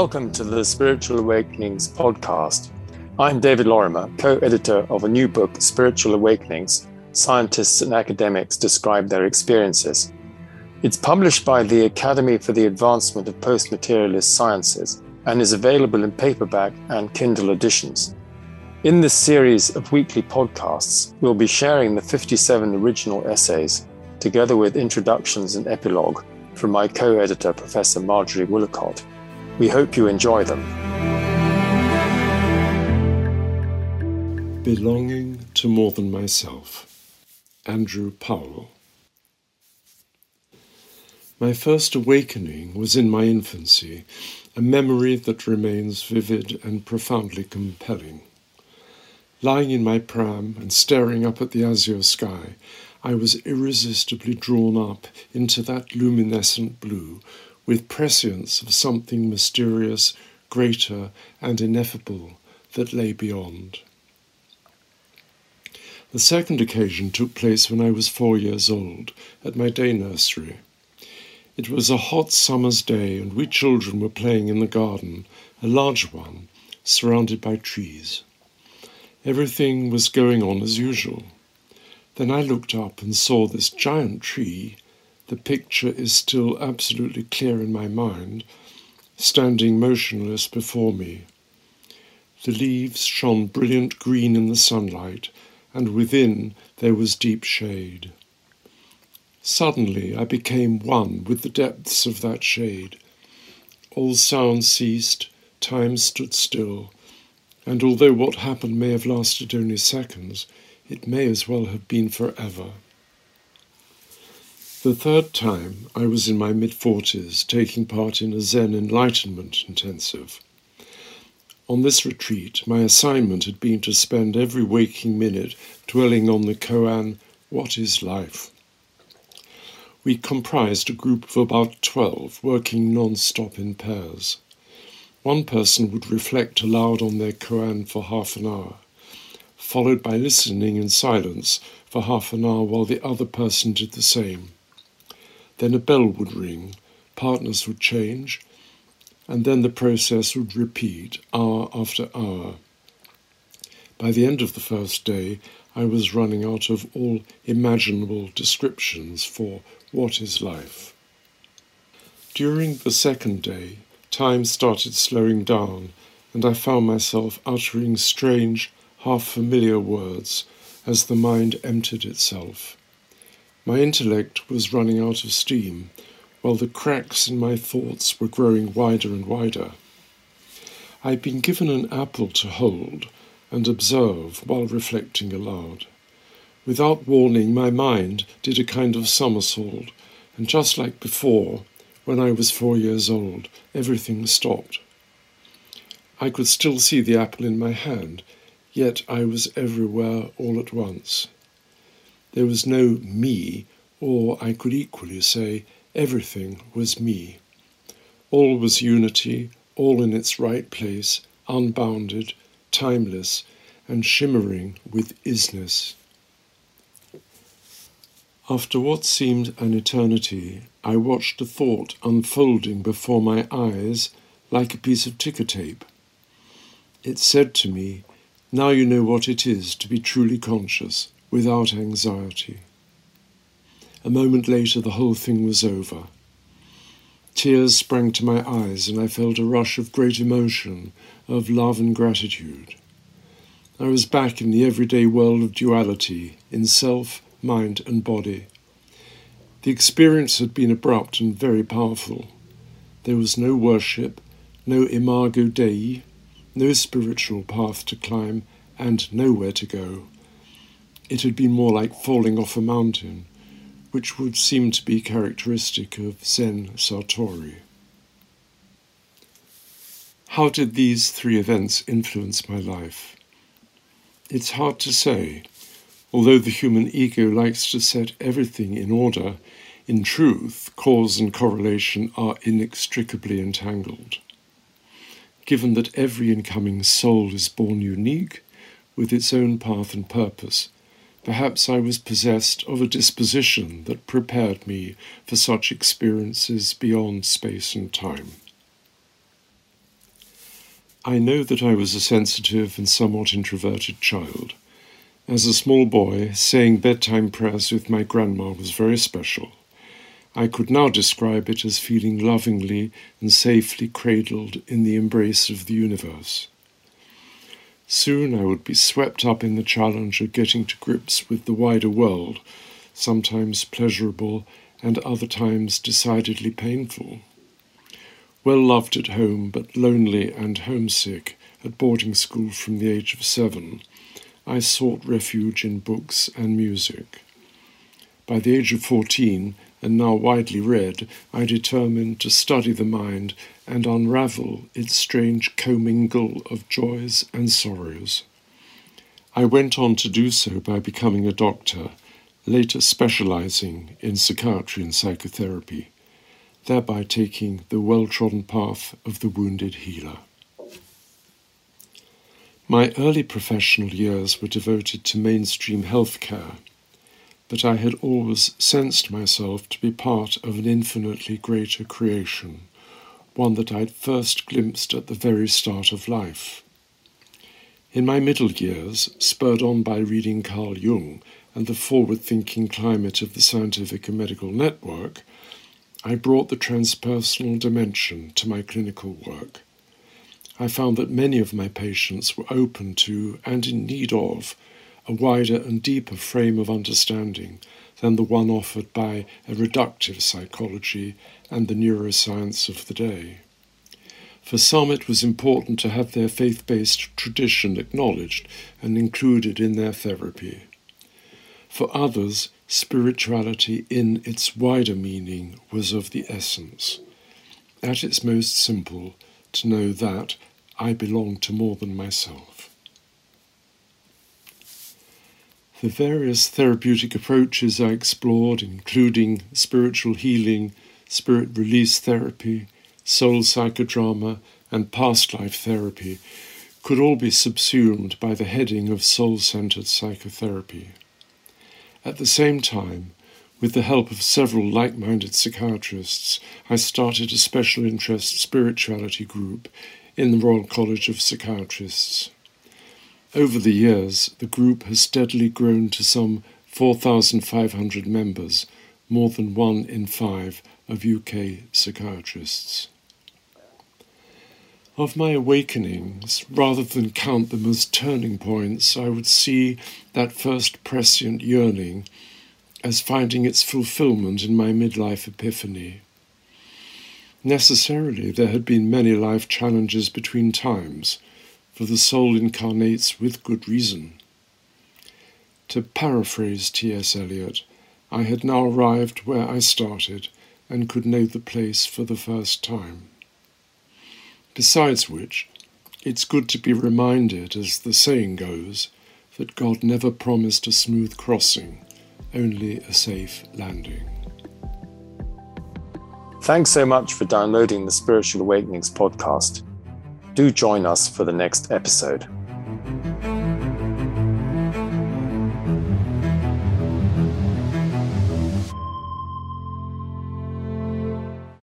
Welcome to the Spiritual Awakenings podcast. I'm David Lorimer, co editor of a new book, Spiritual Awakenings Scientists and Academics Describe Their Experiences. It's published by the Academy for the Advancement of Post Materialist Sciences and is available in paperback and Kindle editions. In this series of weekly podcasts, we'll be sharing the 57 original essays, together with introductions and epilogue from my co editor, Professor Marjorie Woollacott. We hope you enjoy them. Belonging to More Than Myself, Andrew Powell. My first awakening was in my infancy, a memory that remains vivid and profoundly compelling. Lying in my pram and staring up at the azure sky, I was irresistibly drawn up into that luminescent blue with prescience of something mysterious, greater, and ineffable that lay beyond. The second occasion took place when I was four years old, at my day nursery. It was a hot summer's day, and we children were playing in the garden, a large one, surrounded by trees. Everything was going on as usual. Then I looked up and saw this giant tree the picture is still absolutely clear in my mind, standing motionless before me. The leaves shone brilliant green in the sunlight, and within there was deep shade. Suddenly I became one with the depths of that shade. All sound ceased, time stood still, and although what happened may have lasted only seconds, it may as well have been forever. The third time, I was in my mid 40s taking part in a Zen Enlightenment intensive. On this retreat, my assignment had been to spend every waking minute dwelling on the koan, What is Life? We comprised a group of about 12 working non stop in pairs. One person would reflect aloud on their koan for half an hour, followed by listening in silence for half an hour while the other person did the same. Then a bell would ring, partners would change, and then the process would repeat hour after hour. By the end of the first day, I was running out of all imaginable descriptions for what is life. During the second day, time started slowing down, and I found myself uttering strange, half familiar words as the mind emptied itself. My intellect was running out of steam, while the cracks in my thoughts were growing wider and wider. I had been given an apple to hold and observe while reflecting aloud. Without warning, my mind did a kind of somersault, and just like before, when I was four years old, everything stopped. I could still see the apple in my hand, yet I was everywhere all at once. There was no me, or I could equally say everything was me. All was unity, all in its right place, unbounded, timeless, and shimmering with isness. After what seemed an eternity, I watched a thought unfolding before my eyes like a piece of ticker tape. It said to me, Now you know what it is to be truly conscious without anxiety. A moment later, the whole thing was over. Tears sprang to my eyes, and I felt a rush of great emotion, of love and gratitude. I was back in the everyday world of duality, in self, mind, and body. The experience had been abrupt and very powerful. There was no worship, no imago Dei, no spiritual path to climb, and nowhere to go. It had been more like falling off a mountain, which would seem to be characteristic of Zen satori. How did these three events influence my life? It's hard to say. Although the human ego likes to set everything in order, in truth, cause and correlation are inextricably entangled. Given that every incoming soul is born unique, with its own path and purpose, Perhaps I was possessed of a disposition that prepared me for such experiences beyond space and time. I know that I was a sensitive and somewhat introverted child. As a small boy, saying bedtime prayers with my grandma was very special. I could now describe it as feeling lovingly and safely cradled in the embrace of the universe. Soon I would be swept up in the challenge of getting to grips with the wider world, sometimes pleasurable and other times decidedly painful. Well loved at home, but lonely and homesick at boarding school from the age of seven, I sought refuge in books and music. By the age of fourteen, and now widely read, I determined to study the mind and unravel its strange commingle of joys and sorrows. I went on to do so by becoming a doctor, later specializing in psychiatry and psychotherapy, thereby taking the well trodden path of the wounded healer. My early professional years were devoted to mainstream healthcare but I had always sensed myself to be part of an infinitely greater creation, one that I'd first glimpsed at the very start of life. In my middle years, spurred on by reading Carl Jung and the forward thinking climate of the scientific and medical network, I brought the transpersonal dimension to my clinical work. I found that many of my patients were open to and in need of a wider and deeper frame of understanding than the one offered by a reductive psychology and the neuroscience of the day. For some, it was important to have their faith based tradition acknowledged and included in their therapy. For others, spirituality in its wider meaning was of the essence. At its most simple, to know that I belong to more than myself. The various therapeutic approaches I explored, including spiritual healing, spirit release therapy, soul psychodrama, and past life therapy, could all be subsumed by the heading of soul centered psychotherapy. At the same time, with the help of several like minded psychiatrists, I started a special interest spirituality group in the Royal College of Psychiatrists. Over the years, the group has steadily grown to some 4,500 members, more than one in five of UK psychiatrists. Of my awakenings, rather than count them as turning points, I would see that first prescient yearning as finding its fulfillment in my midlife epiphany. Necessarily, there had been many life challenges between times for the soul incarnates with good reason. To paraphrase T.S. Eliot, I had now arrived where I started and could know the place for the first time. Besides which, it's good to be reminded, as the saying goes, that God never promised a smooth crossing, only a safe landing. Thanks so much for downloading the Spiritual Awakenings podcast do join us for the next episode.